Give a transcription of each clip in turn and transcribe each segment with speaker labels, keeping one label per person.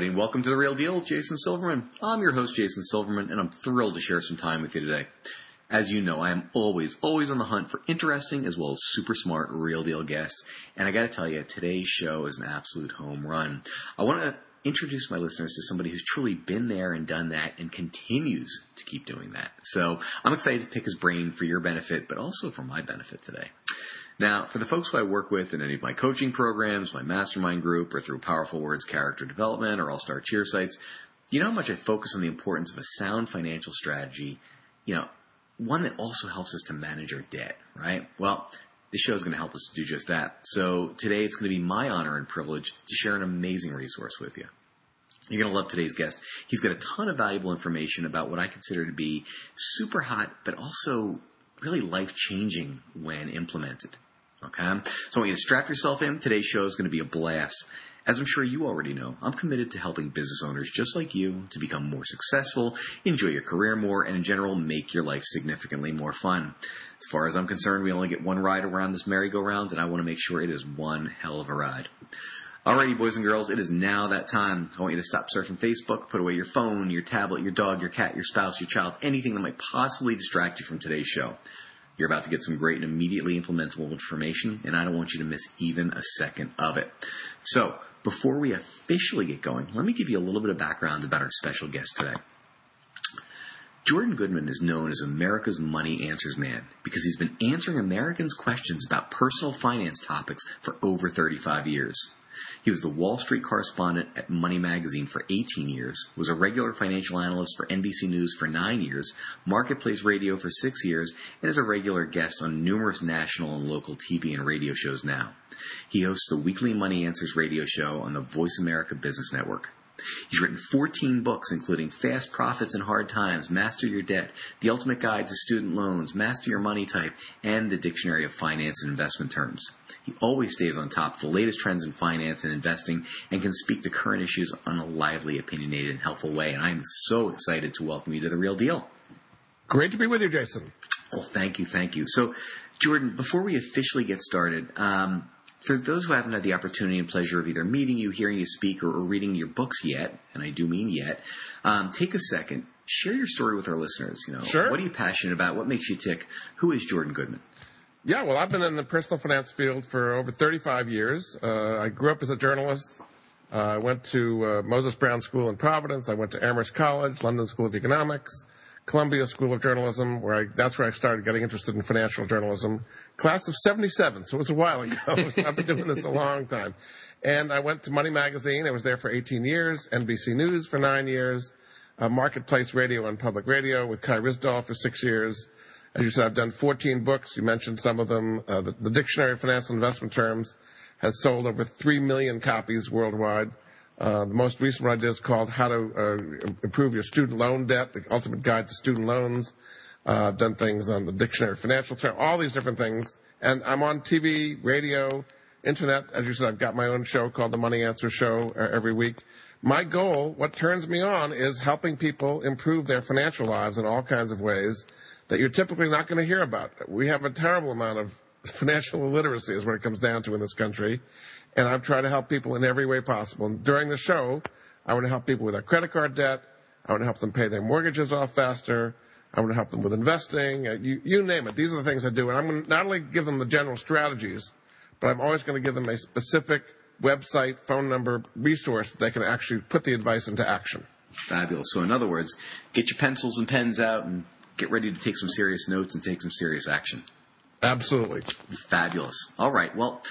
Speaker 1: Everybody, and welcome to The Real Deal with Jason Silverman. I'm your host, Jason Silverman, and I'm thrilled to share some time with you today. As you know, I am always, always on the hunt for interesting as well as super smart real deal guests. And I gotta tell you, today's show is an absolute home run. I wanna introduce my listeners to somebody who's truly been there and done that and continues to keep doing that. So I'm excited to pick his brain for your benefit, but also for my benefit today. Now, for the folks who I work with in any of my coaching programs, my mastermind group, or through Powerful Words character development or All Star Cheer sites, you know how much I focus on the importance of a sound financial strategy, you know, one that also helps us to manage our debt, right? Well, this show is going to help us to do just that. So today it's going to be my honor and privilege to share an amazing resource with you. You're going to love today's guest. He's got a ton of valuable information about what I consider to be super hot, but also really life changing when implemented. Okay? So I want you to strap yourself in. Today's show is going to be a blast. As I'm sure you already know, I'm committed to helping business owners just like you to become more successful, enjoy your career more, and in general, make your life significantly more fun. As far as I'm concerned, we only get one ride around this merry-go-round, and I want to make sure it is one hell of a ride. Alrighty, boys and girls, it is now that time. I want you to stop surfing Facebook, put away your phone, your tablet, your dog, your cat, your spouse, your child, anything that might possibly distract you from today's show. You're about to get some great and immediately implementable information, and I don't want you to miss even a second of it. So, before we officially get going, let me give you a little bit of background about our special guest today. Jordan Goodman is known as America's Money Answers Man because he's been answering Americans' questions about personal finance topics for over 35 years. He was the Wall Street correspondent at Money Magazine for 18 years, was a regular financial analyst for NBC News for nine years, Marketplace Radio for six years, and is a regular guest on numerous national and local TV and radio shows now. He hosts the weekly Money Answers radio show on the Voice America Business Network. He's written 14 books, including Fast Profits in Hard Times, Master Your Debt, The Ultimate Guide to Student Loans, Master Your Money Type, and the Dictionary of Finance and Investment Terms. He always stays on top of the latest trends in finance and investing and can speak to current issues on a lively, opinionated, and helpful way. And I'm so excited to welcome you to The Real Deal.
Speaker 2: Great to be with you, Jason.
Speaker 1: Well, thank you, thank you. So, Jordan, before we officially get started, um, for those who haven't had the opportunity and pleasure of either meeting you, hearing you speak, or, or reading your books yet, and I do mean yet, um, take a second, share your story with our listeners. You know,
Speaker 2: Sure.
Speaker 1: what are you passionate about? What makes you tick? Who is Jordan Goodman?
Speaker 2: Yeah, well, I've been in the personal finance field for over 35 years. Uh, I grew up as a journalist. Uh, I went to uh, Moses Brown School in Providence. I went to Amherst College, London School of Economics, Columbia School of Journalism, where I, that's where I started getting interested in financial journalism. Class of 77, so it was a while ago. So I've been doing this a long time. And I went to Money Magazine. I was there for 18 years, NBC News for nine years, uh, Marketplace Radio and Public Radio with Kai Ryssdal for six years. As you said, I've done 14 books. You mentioned some of them. Uh, the, the Dictionary of Financial Investment Terms has sold over 3 million copies worldwide. Uh, the most recent one I did is called How to uh, Improve Your Student Loan Debt, the ultimate guide to student loans. Uh, I've done things on the Dictionary of Financial Terms, all these different things. And I'm on TV, radio, internet. As you said, I've got my own show called The Money Answer Show uh, every week. My goal, what turns me on, is helping people improve their financial lives in all kinds of ways that you're typically not going to hear about. We have a terrible amount of financial illiteracy is what it comes down to in this country. And I've tried to help people in every way possible. And during the show, I want to help people with their credit card debt. I want to help them pay their mortgages off faster. I want to help them with investing. Uh, You, you name it. These are the things I do. And I'm going to not only give them the general strategies, but I'm always going to give them a specific website, phone number, resource that they can actually put the advice into action.
Speaker 1: Fabulous. So, in other words, get your pencils and pens out and get ready to take some serious notes and take some serious action.
Speaker 2: Absolutely.
Speaker 1: Fabulous. All right. Well,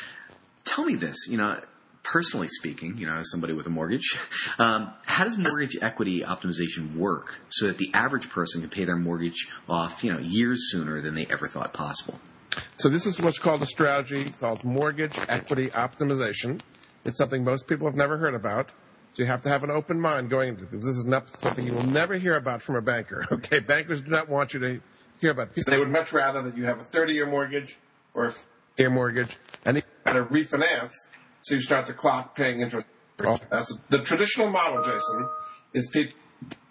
Speaker 1: tell me this. You know, personally speaking, you know, as somebody with a mortgage, um, how does mortgage equity optimization work so that the average person can pay their mortgage off, you know, years sooner than they ever thought possible?
Speaker 2: So this is what's called a strategy called mortgage equity optimization. It's something most people have never heard about. So you have to have an open mind going into this. This is not something you will never hear about from a banker. Okay, bankers do not want you to hear about. They would much rather that you have a 30-year mortgage or a year mortgage, and you got to refinance, so you start the clock paying interest. That's the traditional model, Jason, is people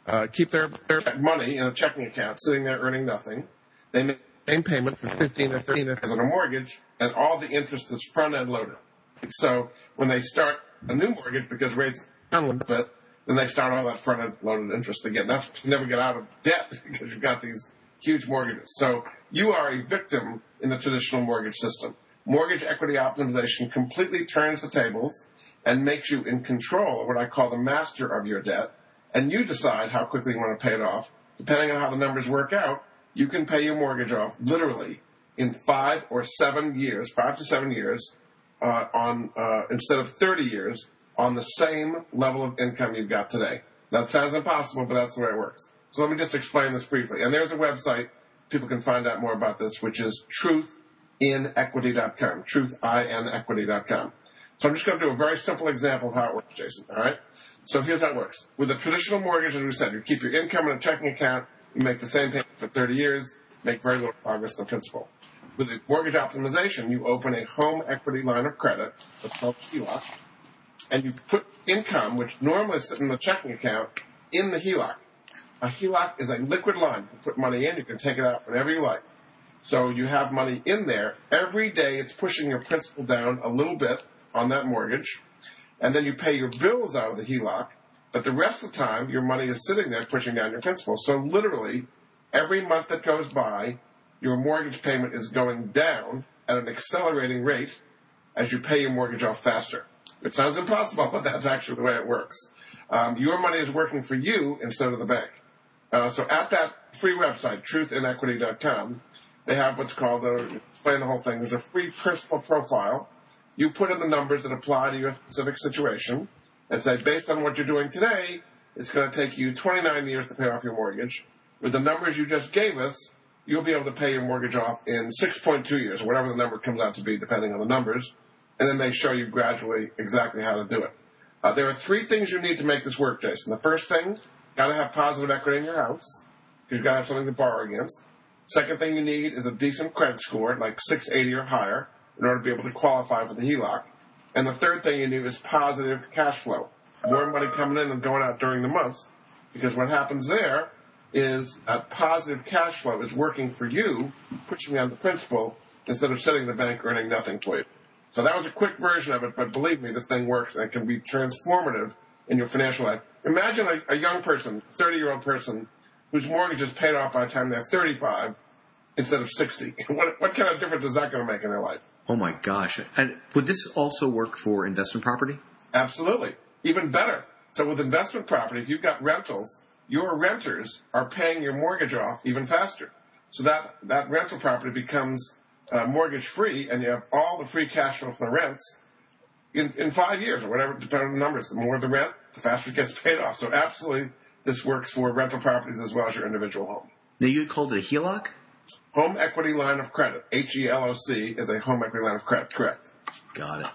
Speaker 2: uh, keep their, their money in a checking account sitting there earning nothing. They make the same payment for 15 or 13 as on a mortgage, and all the interest is front end loaded. So when they start a new mortgage, because rates down a little bit, then they start all that front end loaded interest again. That's you never get out of debt because you've got these huge mortgages. So you are a victim in the traditional mortgage system. Mortgage equity optimization completely turns the tables and makes you in control of what I call the master of your debt and you decide how quickly you want to pay it off. Depending on how the numbers work out, you can pay your mortgage off literally in five or seven years, five to seven years, uh, on uh, instead of 30 years on the same level of income you've got today. That sounds impossible, but that's the way it works. So let me just explain this briefly. And there's a website people can find out more about this, which is truthinequity.com, truthinequity.com. So I'm just going to do a very simple example of how it works, Jason. All right. So here's how it works. With a traditional mortgage, as we said, you keep your income in a checking account, you make the same payment for 30 years, make very little progress the principal. With the mortgage optimization, you open a home equity line of credit, what's called HELOC, and you put income, which normally sits in the checking account, in the HELOC. A HELOC is a liquid line. You put money in, you can take it out whenever you like. So you have money in there. Every day it's pushing your principal down a little bit on that mortgage and then you pay your bills out of the HELOC, but the rest of the time your money is sitting there pushing down your principal. So literally, every month that goes by, your mortgage payment is going down at an accelerating rate as you pay your mortgage off faster. It sounds impossible, but that's actually the way it works. Um, your money is working for you instead of the bank. Uh, so at that free website, truthinequity.com, they have what's called a, explain the whole thing. There's a free personal profile you put in the numbers that apply to your specific situation and say, based on what you're doing today, it's going to take you 29 years to pay off your mortgage. With the numbers you just gave us, you'll be able to pay your mortgage off in 6.2 years, or whatever the number comes out to be, depending on the numbers. And then they show you gradually exactly how to do it. Uh, there are three things you need to make this work, Jason. The first thing, got to have positive equity in your house you've got to have something to borrow against. Second thing you need is a decent credit score, like 680 or higher in order to be able to qualify for the HELOC. And the third thing you need is positive cash flow. More money coming in than going out during the month. Because what happens there is a positive cash flow is working for you, pushing down the principal, instead of sitting in the bank earning nothing for you. So that was a quick version of it, but believe me, this thing works and it can be transformative in your financial life. Imagine a, a young person, 30 year old person, whose mortgage is paid off by the time they're 35 instead of 60. What, what kind of difference is that going to make in their life?
Speaker 1: Oh my gosh. And would this also work for investment property?
Speaker 2: Absolutely. Even better. So with investment property, if you've got rentals, your renters are paying your mortgage off even faster. So that, that rental property becomes uh, mortgage free and you have all the free cash flow from the rents in, in five years or whatever, depending on the numbers. The more the rent, the faster it gets paid off. So absolutely, this works for rental properties as well as your individual home.
Speaker 1: Now you called it a HELOC?
Speaker 2: Home equity line of credit, H-E-L-O-C, is a home equity line of credit, correct.
Speaker 1: Got it.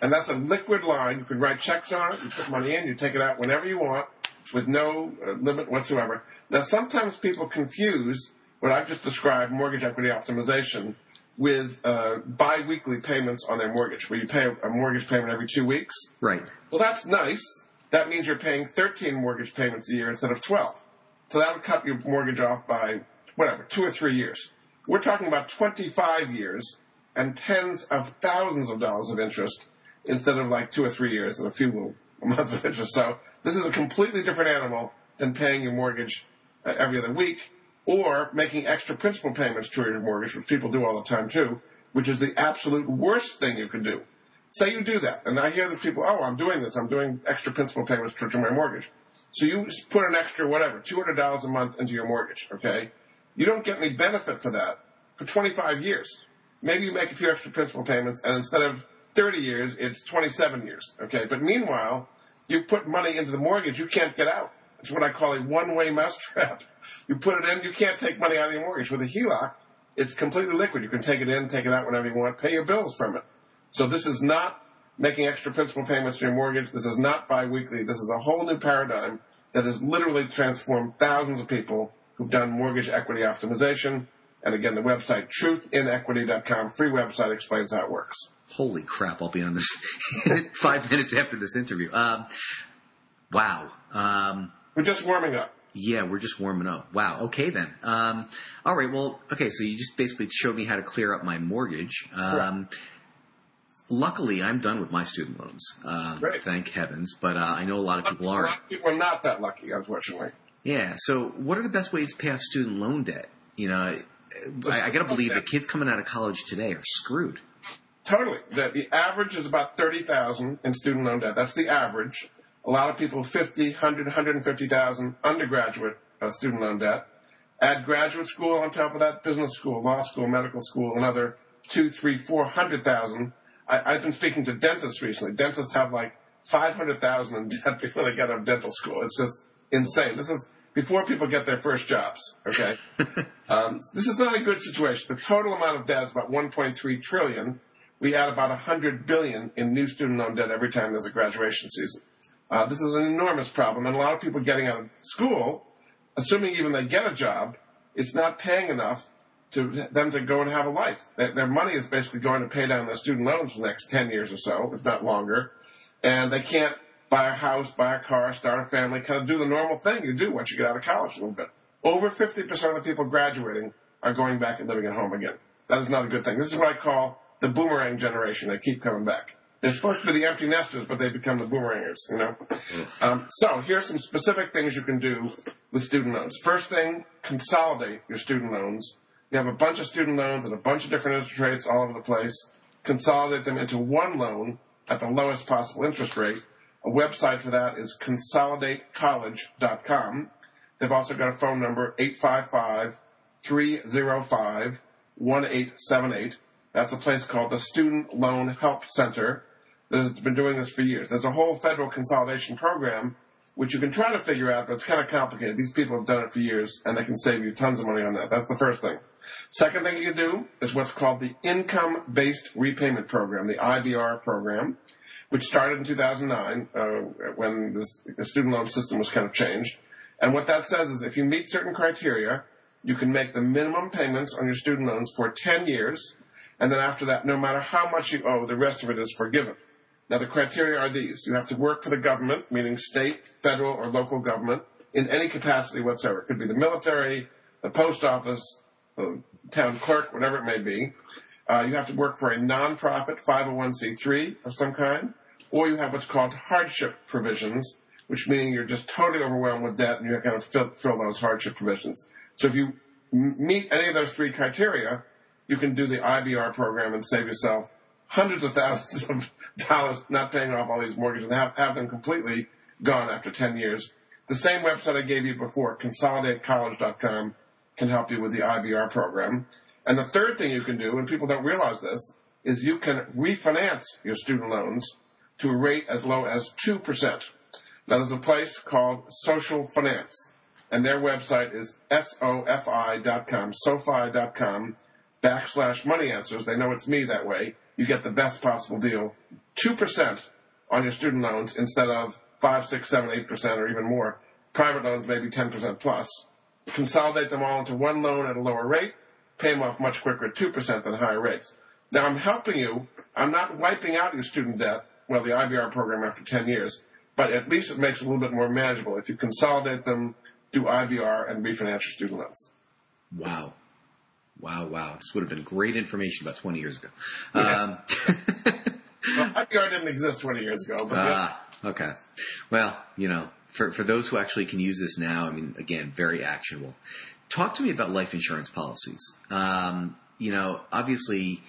Speaker 2: And that's a liquid line. You can write checks on it, you put money in, you take it out whenever you want with no uh, limit whatsoever. Now, sometimes people confuse what I've just described, mortgage equity optimization, with uh, biweekly payments on their mortgage, where you pay a mortgage payment every two weeks.
Speaker 1: Right.
Speaker 2: Well, that's nice. That means you're paying 13 mortgage payments a year instead of 12. So that'll cut your mortgage off by, whatever, two or three years. We're talking about 25 years and tens of thousands of dollars of interest instead of like two or three years and a few little months of interest. So this is a completely different animal than paying your mortgage uh, every other week or making extra principal payments to your mortgage, which people do all the time too, which is the absolute worst thing you can do. Say you do that, and I hear these people, oh, I'm doing this, I'm doing extra principal payments to my mortgage. So you put an extra, whatever, $200 a month into your mortgage, okay? You don't get any benefit for that for 25 years. Maybe you make a few extra principal payments, and instead of 30 years, it's 27 years. Okay, but meanwhile, you put money into the mortgage, you can't get out. It's what I call a one-way mousetrap. You put it in, you can't take money out of your mortgage. With a HELOC, it's completely liquid. You can take it in, take it out whenever you want, pay your bills from it. So this is not making extra principal payments to your mortgage. This is not biweekly. This is a whole new paradigm that has literally transformed thousands of people who've done mortgage equity optimization. And again, the website truthinequity.com, free website, explains how it works.
Speaker 1: Holy crap! I'll be on this five minutes after this interview. Um, wow. Um,
Speaker 2: We're just warming up.
Speaker 1: yeah, we're just warming up. Wow. Okay then. Um, all right. Well, okay. So you just basically showed me how to clear up my mortgage. Um, luckily, I'm done with my student loans. Um,
Speaker 2: Great.
Speaker 1: Thank heavens. But uh, I know a lot of people
Speaker 2: A
Speaker 1: are.
Speaker 2: lot of people are not that lucky, unfortunately.
Speaker 1: Yeah. So, what are the best ways to pay off student loan debt? You know, I, I got to believe the kids coming out of college today are screwed.
Speaker 2: Totally. The, the average is about 30000 in student loan debt. That's the average. A lot of people, 50, 100, 150,000 undergraduate uh, student loan debt. Add graduate school on top of that, business school, law school, medical school, another two, three, four hundred thousand. I, I've been speaking to dentists recently. Dentists have like 500,000 in debt before they get out of dental school. It's just insane. This is before people get their first jobs, okay? um, this is not a good situation. The total amount of debt is about 1.3 trillion. We add about 100 billion in new student loan debt every time there's a graduation season. Uh, this is an enormous problem, and a lot of people getting out of school, assuming even they get a job, it's not paying enough to them to go and have a life. Their, money is basically going to pay down their student loans for the next 10 years or so, if not longer. And they can't buy a house, buy a car, start a family, kind of do the normal thing you do once you get out of college a little bit. Over 50% of the people graduating are going back and living at home again. That is not a good thing. This is what I call the boomerang generation. They keep coming back. They're supposed to be the empty nesters, but they become the boomerangers, you know? Um, so here's some specific things you can do with student loans. First thing, consolidate your student loans. You have a bunch of student loans and a bunch of different interest rates all over the place. Consolidate them into one loan at the lowest possible interest rate. A website for that is consolidatecollege.com. They've also got a phone number, 855-305-1878. That's a place called the Student Loan Help Center that has been doing this for years. There's a whole federal consolidation program which you can try to figure out, but it's kind of complicated. These people have done it for years, and they can save you tons of money on that. That's the first thing. Second thing you can do is what's called the Income-Based Repayment Program, the IBR program, which started in 2009 uh, when this, the student loan system was kind of changed. And what that says is if you meet certain criteria, you can make the minimum payments on your student loans for 10 years, and then after that, no matter how much you owe, the rest of it is forgiven. Now, the criteria are these. You have to work for the government, meaning state, federal, or local government, in any capacity whatsoever. It could be the military, the post office, town clerk, whatever it may be. Uh, you have to work for a nonprofit 501c3 of some kind, or you have what's called hardship provisions, which meaning you're just totally overwhelmed with debt and you kind of fill, fill those hardship provisions. So if you m- meet any of those three criteria, you can do the IBR program and save yourself hundreds of thousands of dollars not paying off all these mortgages and have, have them completely gone after 10 years. The same website I gave you before, consolidatecollege.com, can help you with the IBR program. And the third thing you can do, and people don't realize this, is you can refinance your student loans to a rate as low as 2%. Now there's a place called Social Finance, and their website is sofi.com, sofi.com, backslash money answers. They know it's me that way. You get the best possible deal. 2% on your student loans instead of 5, 6, 7, 8% or even more. Private loans maybe 10% plus. Consolidate them all into one loan at a lower rate. Pay them off much quicker at 2% than higher rates. Now I'm helping you. I'm not wiping out your student debt, well, the IBR program after 10 years, but at least it makes it a little bit more manageable if you consolidate them, do IBR, and refinance your student loans.
Speaker 1: Wow. Wow, wow. This would have been great information about 20 years ago.
Speaker 2: Yeah.
Speaker 1: Um,
Speaker 2: Well, IBR didn't exist 20 years ago, but yeah.
Speaker 1: ah, okay. Well, you know, for, for those who actually can use this now, I mean, again, very actionable. Talk to me about life insurance policies. Um, you know, obviously,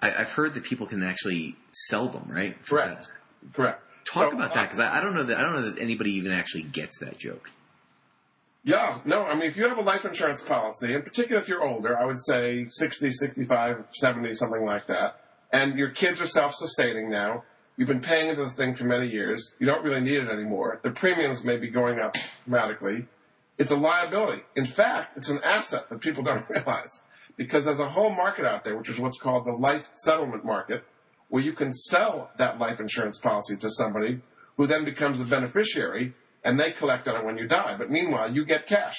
Speaker 1: I, I've heard that people can actually sell them, right?
Speaker 2: Correct, correct.
Speaker 1: Talk
Speaker 2: So,
Speaker 1: about that because I, I don't know that I don't know that anybody even actually gets that joke.
Speaker 2: Yeah, no, I mean, if you have a life insurance policy, in particular if you're older, I would say 60, 65, 70, something like that, and your kids are self-sustaining now, you've been paying into this thing for many years, you don't really need it anymore, the premiums may be going up dramatically, it's a liability. In fact, it's an asset that people don't realize, because there's a whole market out there, which is what's called the life settlement market, where you can sell that life insurance policy to somebody who then becomes the beneficiary and they collect on it when you die. But meanwhile, you get cash.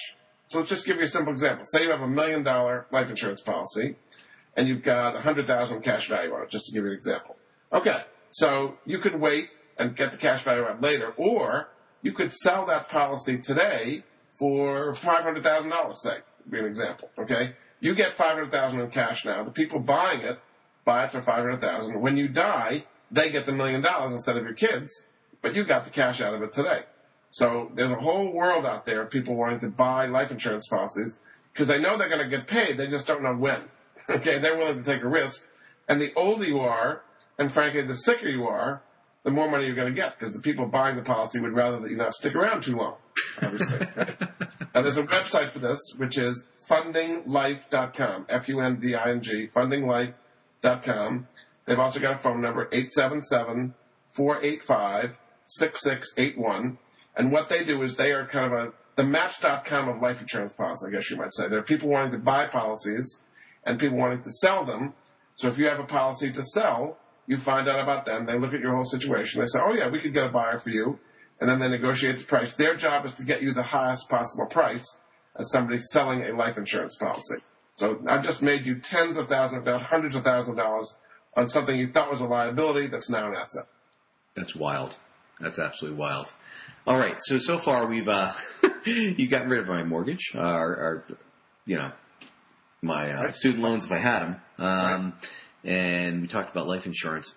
Speaker 2: So let's just give you a simple example. Say you have a million dollar life insurance policy and you've got a hundred thousand cash value on it, just to give you an example. Okay. So you could wait and get the cash value out later, or you could sell that policy today for five hundred thousand dollars, say, to be an example. Okay. You get five hundred thousand in cash now. The people buying it buy it for five hundred thousand. When you die, they get the million dollars instead of your kids, but you got the cash out of it today. So there's a whole world out there of people wanting to buy life insurance policies because they know they're going to get paid. They just don't know when. Okay, they're willing to take a risk. And the older you are, and frankly, the sicker you are, the more money you're going to get because the people buying the policy would rather that you not stick around too long. Obviously. now there's a website for this, which is fundinglife.com. F-U-N-D-I-N-G. Fundinglife.com. They've also got a phone number, 877-485-6681. And what they do is they are kind of a, the match.com of life insurance policy, I guess you might say. There are people wanting to buy policies and people wanting to sell them. So if you have a policy to sell, you find out about them. They look at your whole situation. They say, oh yeah, we could get a buyer for you. And then they negotiate the price. Their job is to get you the highest possible price as somebody selling a life insurance policy. So I've just made you tens of thousands, not hundreds of thousands of dollars on something you thought was a liability that's now an asset.
Speaker 1: That's wild. That's absolutely wild. All right. So so far we've uh, you gotten rid of my mortgage, uh, or, or you know, my uh,
Speaker 2: Right.
Speaker 1: student loans if I had them, um, and we talked about life insurance.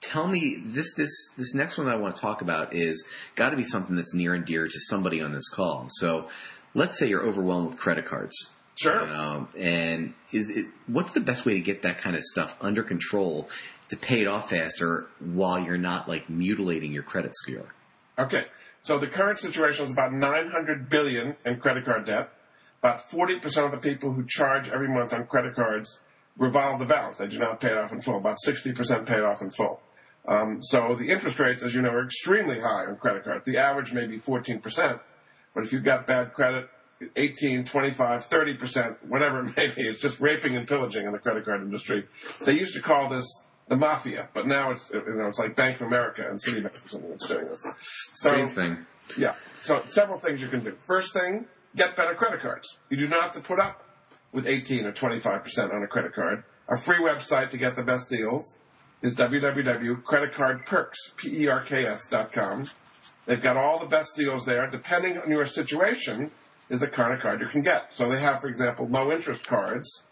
Speaker 1: Tell me this this this next one that I want to talk about is got to be something that's near and dear to somebody on this call. So let's say you're overwhelmed with credit cards.
Speaker 2: Sure.
Speaker 1: Um, and is it, what's the best way to get that kind of stuff under control to pay it off faster while you're not like mutilating your credit score?
Speaker 2: Okay. So the current situation is about 900 billion in credit card debt. About 40% of the people who charge every month on credit cards revolve the balance. They do not pay it off in full. About 60% pay it off in full. Um, so the interest rates, as you know, are extremely high on credit cards. The average may be 14%, but if you've got bad credit, 18, 25, 30%, whatever it may be, it's just raping and pillaging in the credit card industry. They used to call this the mafia, but now it's, you know, it's like Bank of America and Citibank or something that's doing this. So,
Speaker 1: Same thing.
Speaker 2: yeah. So several things you can do. First thing, get better credit cards. You do not have to put up with 18 or 25% on a credit card. Our free website to get the best deals is www.creditcardperks, P-E-R-K-S dot com. They've got all the best deals there. Depending on your situation, is the kind of card you can get. So they have, for example, low interest cards.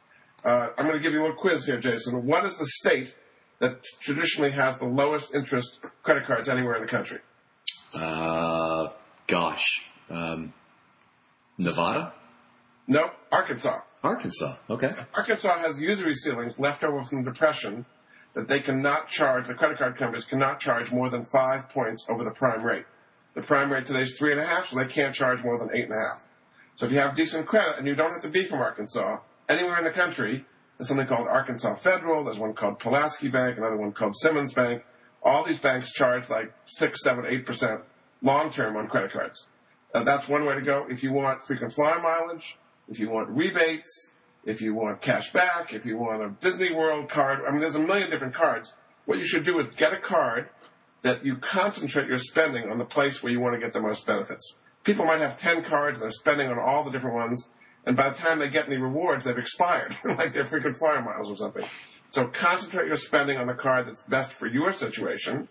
Speaker 2: Uh, I'm going to give you a little quiz here, Jason. What is the state that traditionally has the lowest interest credit cards anywhere in the country?
Speaker 1: Uh, gosh, um, Nevada,
Speaker 2: No, Arkansas.
Speaker 1: Arkansas. Okay.
Speaker 2: Arkansas has usury ceilings left over from the Depression that they cannot charge, the credit card companies cannot charge more than five points over the prime rate. The prime rate today is three and a half, so they can't charge more than eight and a half. So if you have decent credit, and you don't have to be from Arkansas, anywhere in the country, there's something called Arkansas Federal, there's one called Pulaski Bank, another one called Simmons Bank. All these banks charge like six, seven, eight percent long term on credit cards. Uh, that's one way to go. If you want frequent flyer mileage, if you want rebates, if you want cash back, if you want a Disney World card, I mean, there's a million different cards. What you should do is get a card that you concentrate your spending on the place where you want to get the most benefits. People might have 10 cards and they're spending on all the different ones, and by the time they get any rewards, they've expired, like their frequent flyer miles or something. So concentrate your spending on the card that's best for your situation,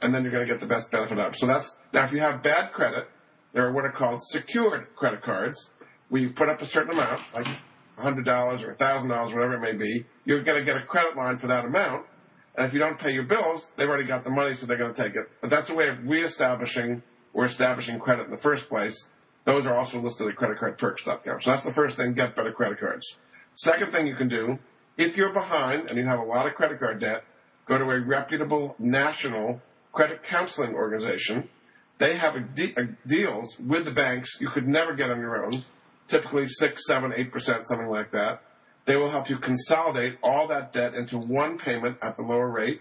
Speaker 2: and then you're going to get the best benefit out. So that's, now if you have bad credit, there are what are called secured credit cards, you put up a certain amount, like $100 or $1,000, whatever it may be, you're going to get a credit line for that amount. And if you don't pay your bills, they've already got the money, so they're going to take it. But that's a way of reestablishing or establishing credit in the first place. Those are also listed at creditcardperks.com. So that's the first thing, get better credit cards. Second thing you can do, if you're behind and you have a lot of credit card debt, go to a reputable national credit counseling organization. They have de- deals with the banks you could never get on your own, typically six, seven, eight percent, something like that. They will help you consolidate all that debt into one payment at the lower rate.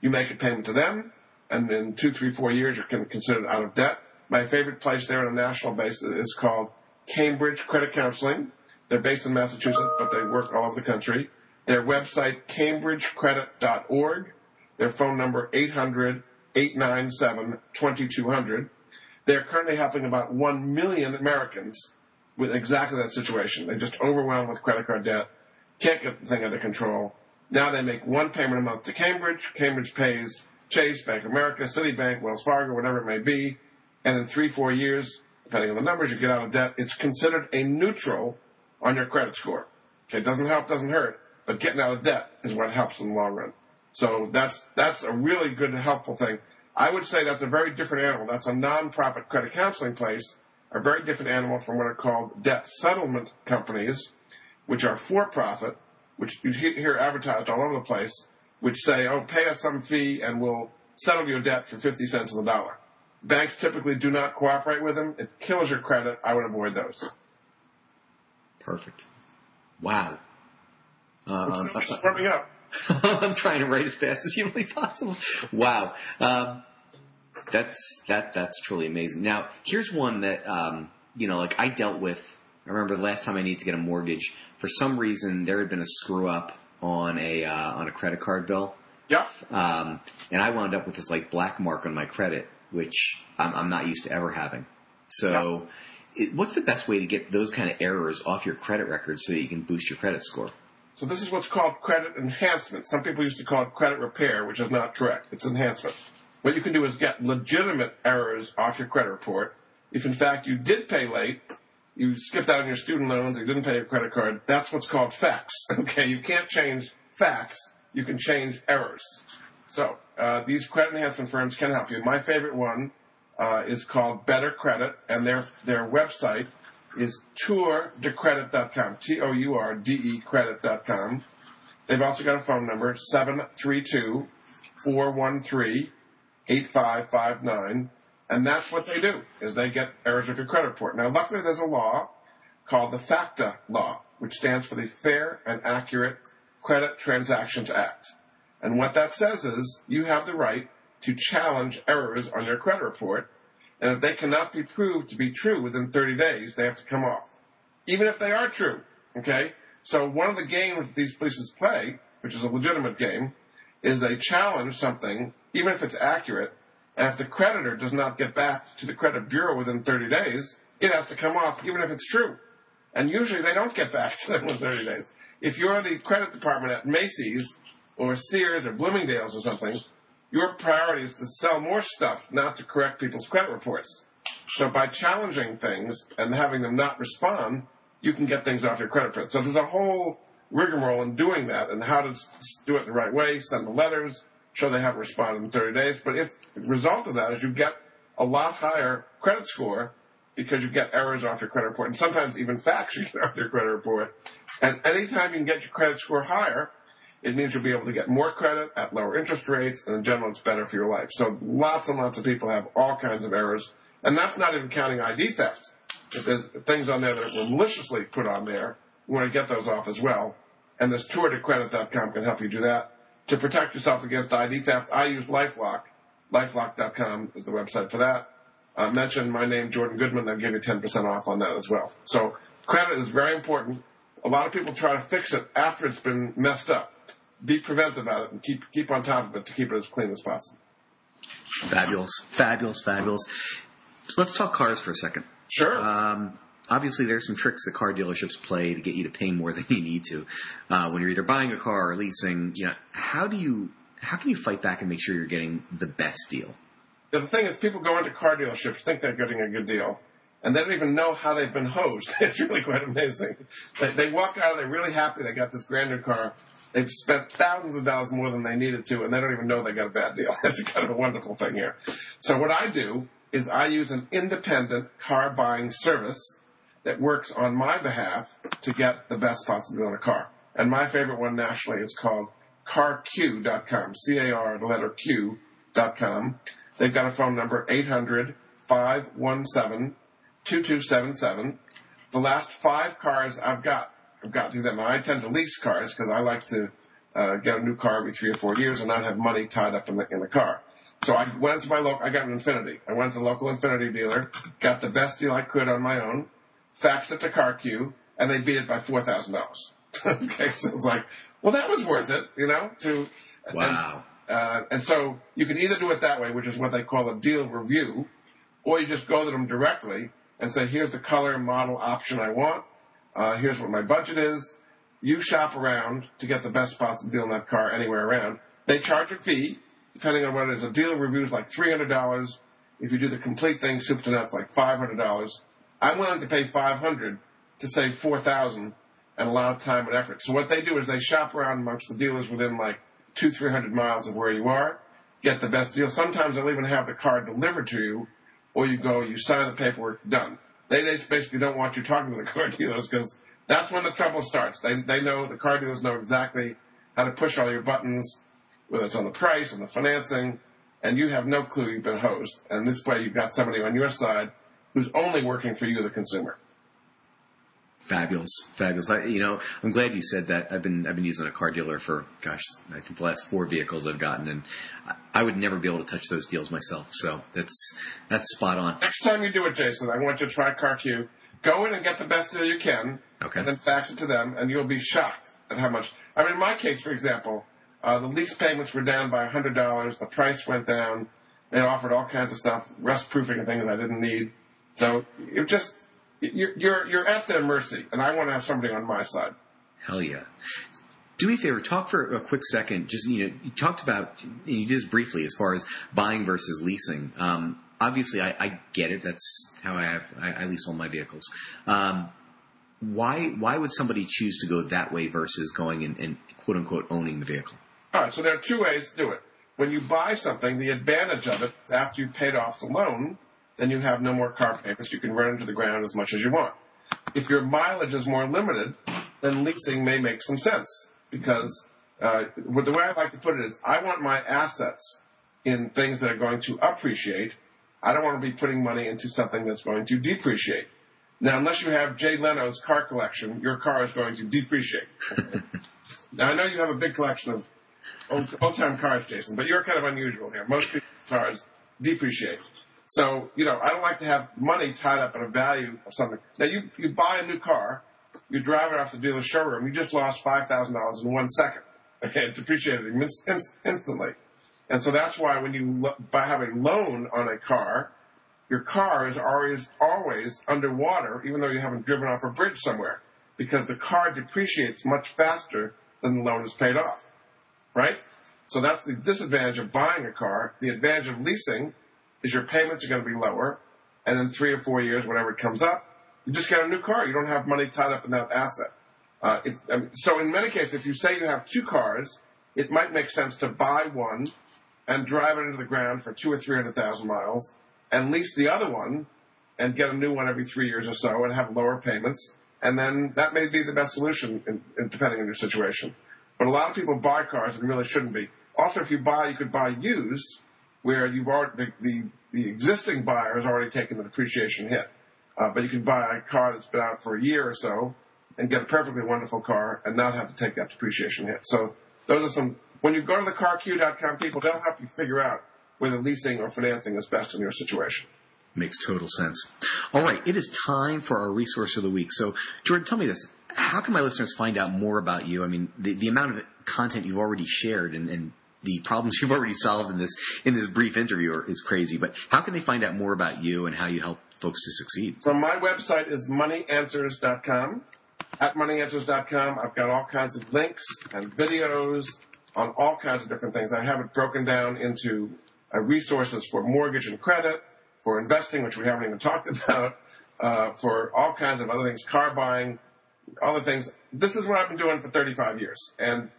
Speaker 2: You make a payment to them, and in two, three, four years, you're considered out of debt. My favorite place there on a national basis is called Cambridge Credit Counseling. They're based in Massachusetts, but they work all over the country. Their website, cambridgecredit.org. Their phone number 800-897-2200. They're currently helping about 1 million Americans with exactly that situation. They're just overwhelmed with credit card debt, can't get the thing under control. Now they make one payment a month to Cambridge. Cambridge pays Chase, Bank of America, Citibank, Wells Fargo, whatever it may be. And in three, four years, depending on the numbers, you get out of debt. It's considered a neutral on your credit score. Okay, it doesn't help, doesn't hurt, but getting out of debt is what helps in the long run. So that's that's a really good, helpful thing. I would say that's a very different animal. That's a non-profit credit counseling place, a very different animal from what are called debt settlement companies, which are for-profit, which you hear advertised all over the place, which say, "Oh, pay us some fee and we'll settle your debt for 50 cents on the dollar." Banks typically do not cooperate with them. It kills your credit. I would avoid those.
Speaker 1: Perfect. Wow.
Speaker 2: Um, warming up.
Speaker 1: I'm trying to write as fast as humanly possible. Wow. Um, that's that that's truly amazing. Now, here's one that um, you know, like I dealt with. I remember the last time I needed to get a mortgage. For some reason, there had been a screw up on a uh, on a credit card bill.
Speaker 2: Yeah.
Speaker 1: Um, and I wound up with this like black mark on my credit, which I'm, I'm not used to ever having. So, it, what's the best way to get those kind of errors off your credit record so that you can boost your credit score?
Speaker 2: So this is what's called credit enhancement. Some people used to call it credit repair, which is not correct. It's enhancement. What you can do is get legitimate errors off your credit report. If in fact you did pay late, you skipped out on your student loans, you didn't pay your credit card, that's what's called facts. Okay, you can't change facts, you can change errors. So uh, these credit enhancement firms can help you. My favorite one uh, is called Better Credit, and their their website is tourdecredit.com. T O U R D E credit.com. They've also got a phone number 732 413 8559. And that's what they do, is they get errors of your credit report. Now, luckily there's a law called the FACTA law, which stands for the Fair and Accurate Credit Transactions Act. And what that says is you have the right to challenge errors on your credit report, and if they cannot be proved to be true within 30 days, they have to come off. Even if they are true, okay? So one of the games these places play, which is a legitimate game, is they challenge something, even if it's accurate, and if the creditor does not get back to the credit bureau within 30 days, it has to come off, even if it's true. And usually they don't get back to them in 30 days. If you're the credit department at Macy's or Sears or Bloomingdale's or something, your priority is to sell more stuff, not to correct people's credit reports. So by challenging things and having them not respond, you can get things off your credit report. So there's a whole rigmarole in doing that and how to do it the right way, send the letters, show they haven't responded in 30 days. But if the result of that is you get a lot higher credit score because you get errors off your credit report and sometimes even facts you get off your credit report. And anytime you can get your credit score higher, it means you'll be able to get more credit at lower interest rates and in general it's better for your life. So lots and lots of people have all kinds of errors. And that's not even counting ID theft. If there's things on there that were maliciously put on there, you want to get those off as well. And this tourdecredit.com can help you do that to protect yourself against ID theft, I use LifeLock. LifeLock.com is the website for that. Uh, mention my name, Jordan Goodman. They'll give you 10% off on that as well. So credit is very important. A lot of people try to fix it after it's been messed up. Be preventive about it and keep keep on top of it to keep it as clean as possible.
Speaker 1: Fabulous, fabulous, fabulous. Let's talk cars for a second.
Speaker 2: Sure.
Speaker 1: Um, obviously there's some tricks that car dealerships play to get you to pay more than you need to uh, when you're either buying a car or leasing. You know, how do you how can you fight back and make sure you're getting the best deal?
Speaker 2: The thing is, people go into car dealerships think they're getting a good deal, and they don't even know how they've been hosed. It's really quite amazing. They, they walk out, they're really happy they got this brand new car. They've spent thousands of dollars more than they needed to, and they don't even know they got a bad deal. That's kind of a wonderful thing here. So what I do is I use an independent car buying service that works on my behalf to get the best possible on a car. And my favorite one nationally is called carq.com, C-A-R, the letter Q.com. They've got a phone number, 800-517-2277. The last five cars I've got, I've got through them. I tend to lease cars because I like to uh, get a new car every three or four years and not have money tied up in the, in the car. So I went to my local, I got an Infiniti. I went to the local Infiniti dealer, got the best deal I could on my own, faxed it to CarQ, and they beat it by four thousand dollars. okay, so it's like, well, that was worth it, you know. To
Speaker 1: wow.
Speaker 2: Uh, and so you can either do it that way, which is what they call a deal review, or you just go to them directly and say, here's the color model option I want. Uh, here's what my budget is. You shop around to get the best possible deal on that car anywhere around. They charge a fee, depending on what it is. A deal review is like $300. If you do the complete thing, soup to nuts, like $500. I'm willing to pay 500 to save 4000 and a lot of time and effort. So what they do is they shop around amongst the dealers within like two, three hundred miles of where you are, get the best deal. Sometimes they'll even have the car delivered to you, or you go, you sign the paperwork, done. They, they basically don't want you talking to the car dealers because that's when the trouble starts. They, they know, the car dealers know exactly how to push all your buttons, whether it's on the price, on the financing, and you have no clue you've been hosed. And this way you've got somebody on your side who's only working for you, the consumer.
Speaker 1: Fabulous, fabulous. I, you know, I'm glad you said that. I've been I've been using a car dealer for gosh, I think the last four vehicles I've gotten, and I, I would never be able to touch those deals myself. So that's that's spot on.
Speaker 2: Next time you do it, Jason, I want you to try CarQ. Go in and get the best deal you can,
Speaker 1: Okay.
Speaker 2: and then fax it to them, and you'll be shocked at how much. I mean, in my case, for example, uh, the lease payments were down by hundred dollars. The price went down. They offered all kinds of stuff, rust proofing and things I didn't need. So it just you're you're you're at their mercy, and I want to have somebody on my side.
Speaker 1: Hell yeah. Do me a favor, talk for a quick second. Just you know, you talked about you did this briefly as far as buying versus leasing. Um, obviously, I, I get it. That's how I have I, I lease all my vehicles. Um, why why would somebody choose to go that way versus going and, and quote unquote owning the vehicle?
Speaker 2: All right, so there are two ways to do it. When you buy something, the advantage of it after you've paid off the loan, then you have no more car payments. You can run into the ground as much as you want. If your mileage is more limited, then leasing may make some sense because uh, the way I like to put it is I want my assets in things that are going to appreciate. I don't want to be putting money into something that's going to depreciate. Now, unless you have Jay Leno's car collection, your car is going to depreciate. now, I know you have a big collection of old, old-time cars, Jason, but you're kind of unusual here. Most people's cars depreciate. So, you know, I don't like to have money tied up in a value of something. Now, you, you buy a new car, you drive it off the dealer's showroom, you just lost $5,000 in one second. Okay, it depreciated inst- inst- instantly. And so that's why when you lo- have a loan on a car, your car is always, always underwater, even though you haven't driven off a bridge somewhere, because the car depreciates much faster than the loan is paid off. Right? So that's the disadvantage of buying a car. The advantage of leasing is your payments are going to be lower, and in three or four years, whenever it comes up, you just get a new car. You don't have money tied up in that asset. Uh, if, so in many cases, if you say you have two cars, it might make sense to buy one and drive it into the ground for two or three hundred thousand miles, and lease the other one and get a new one every three years or so and have lower payments. And then that may be the best solution in, in, depending on your situation. But a lot of people buy cars and really shouldn't be. Also, if you buy, you could buy used, where you've already the, the, the existing buyer has already taken the depreciation hit. Uh, but you can buy a car that's been out for a year or so and get a perfectly wonderful car and not have to take that depreciation hit. So those are some. When you go to the carq.com, people they'll help you figure out whether leasing or financing is best in your situation.
Speaker 1: Makes total sense. All right, it is time for our resource of the week. So, Jordan, tell me this: How can my listeners find out more about you? I mean, the, the amount of content you've already shared and, and the problems you've already solved in this in this brief interview is crazy. But how can they find out more about you and how you help folks to succeed?
Speaker 2: So my website is moneyanswers.com. At moneyanswers.com, I've got all kinds of links and videos on all kinds of different things. I have it broken down into uh, resources for mortgage and credit, for investing, which we haven't even talked about, uh, for all kinds of other things, car buying, other things. This is what I've been doing for 35 years. And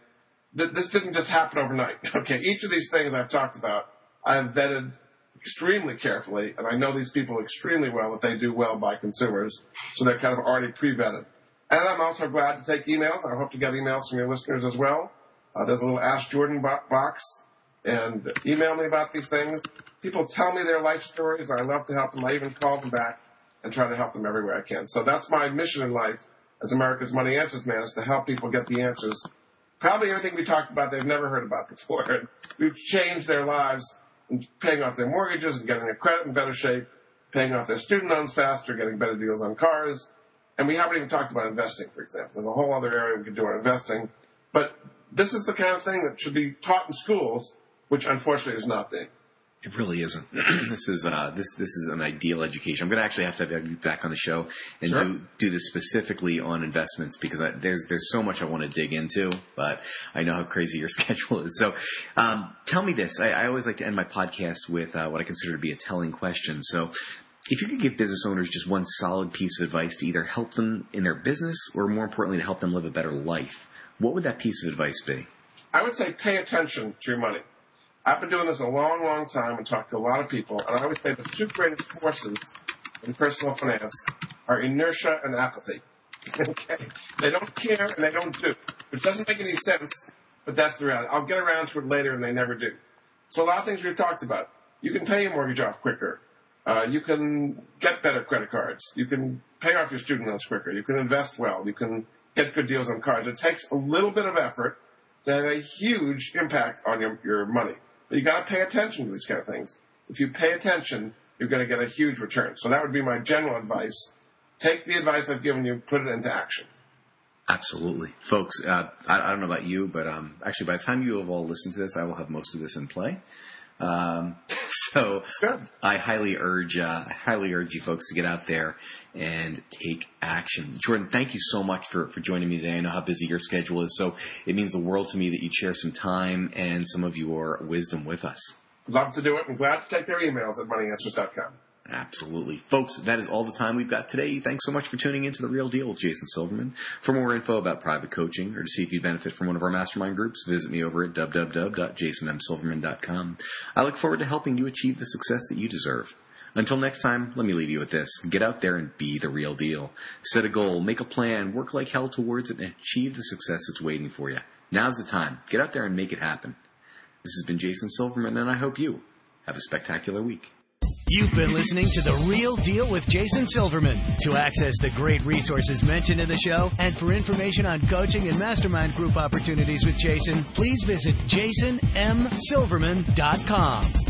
Speaker 2: th- this didn't just happen overnight. Okay, each of these things I've talked about, I've vetted extremely carefully, and I know these people extremely well that they do well by consumers, so they're kind of already pre-vetted. And I'm also glad to take emails. I hope to get emails from your listeners as well. Uh, there's a little Ask Jordan bo- box, and email me about these things. People tell me their life stories, and I love to help them. I even call them back and try to help them everywhere I can. So that's my mission in life as America's Money Answers Man is to help people get the answers. Probably everything we talked about they've never heard about before. We've changed their lives paying off their mortgages and getting their credit in better shape, paying off their student loans faster, getting better deals on cars. And we haven't even talked about investing, for example. There's a whole other area we could do on investing. But this is the kind of thing that should be taught in schools which unfortunately is not being.
Speaker 1: It really isn't. this is uh, this this is an ideal education. I'm going to actually have to have you back on the show and
Speaker 2: Sure.
Speaker 1: do do this specifically on investments because I, there's there's so much I want to dig into, but I know how crazy your schedule is. So, um, tell me this. I, I always like to end my podcast with uh, what I consider to be a telling question. So. If you could give business owners just one solid piece of advice to either help them in their business or more importantly to help them live a better life, what would that piece of advice be?
Speaker 2: I would say pay attention to your money. I've been doing this a long, long time and talked to a lot of people, and I always say the two greatest forces in personal finance are inertia and apathy. okay? They don't care and they don't do, which doesn't make any sense, but that's the reality. I'll get around to it later and they never do. So a lot of things we've talked about. You can pay your mortgage off quicker. Uh, you can get better credit cards. You can pay off your student loans quicker. You can invest well. You can get good deals on cars. It takes a little bit of effort to have a huge impact on your, your money. But you got to pay attention to these kind of things. If you pay attention, you're going to get a huge return. So that would be my general advice. Take the advice I've given you, put it into action.
Speaker 1: Absolutely, folks. Uh, I, I don't know about you, but um, actually, by the time you have all listened to this, I will have most of this in play. Um, so I highly urge, uh, I highly urge you folks to get out there and take action. Jordan, thank you so much for, for joining me today. I know how busy your schedule is, so it means the world to me that you share some time and some of your wisdom with us.
Speaker 2: Love to do it and glad to take their emails at moneyanswers.com.
Speaker 1: Absolutely. Folks, that is all the time we've got today. Thanks so much for tuning into The Real Deal with Jason Silverman. For more info about private coaching or to see if you benefit from one of our mastermind groups, visit me over at www.jasonmsilverman.com. I look forward to helping you achieve the success that you deserve. Until next time, let me leave you with this. Get out there and be the real deal. Set a goal, make a plan, work like hell towards it, and achieve the success that's waiting for you. Now's the time. Get out there and make it happen. This has been Jason Silverman, and I hope you have a spectacular week.
Speaker 3: You've been listening to The Real Deal with Jason Silverman. To access the great resources mentioned in the show and for information on coaching and mastermind group opportunities with Jason, please visit jasonmsilverman.com.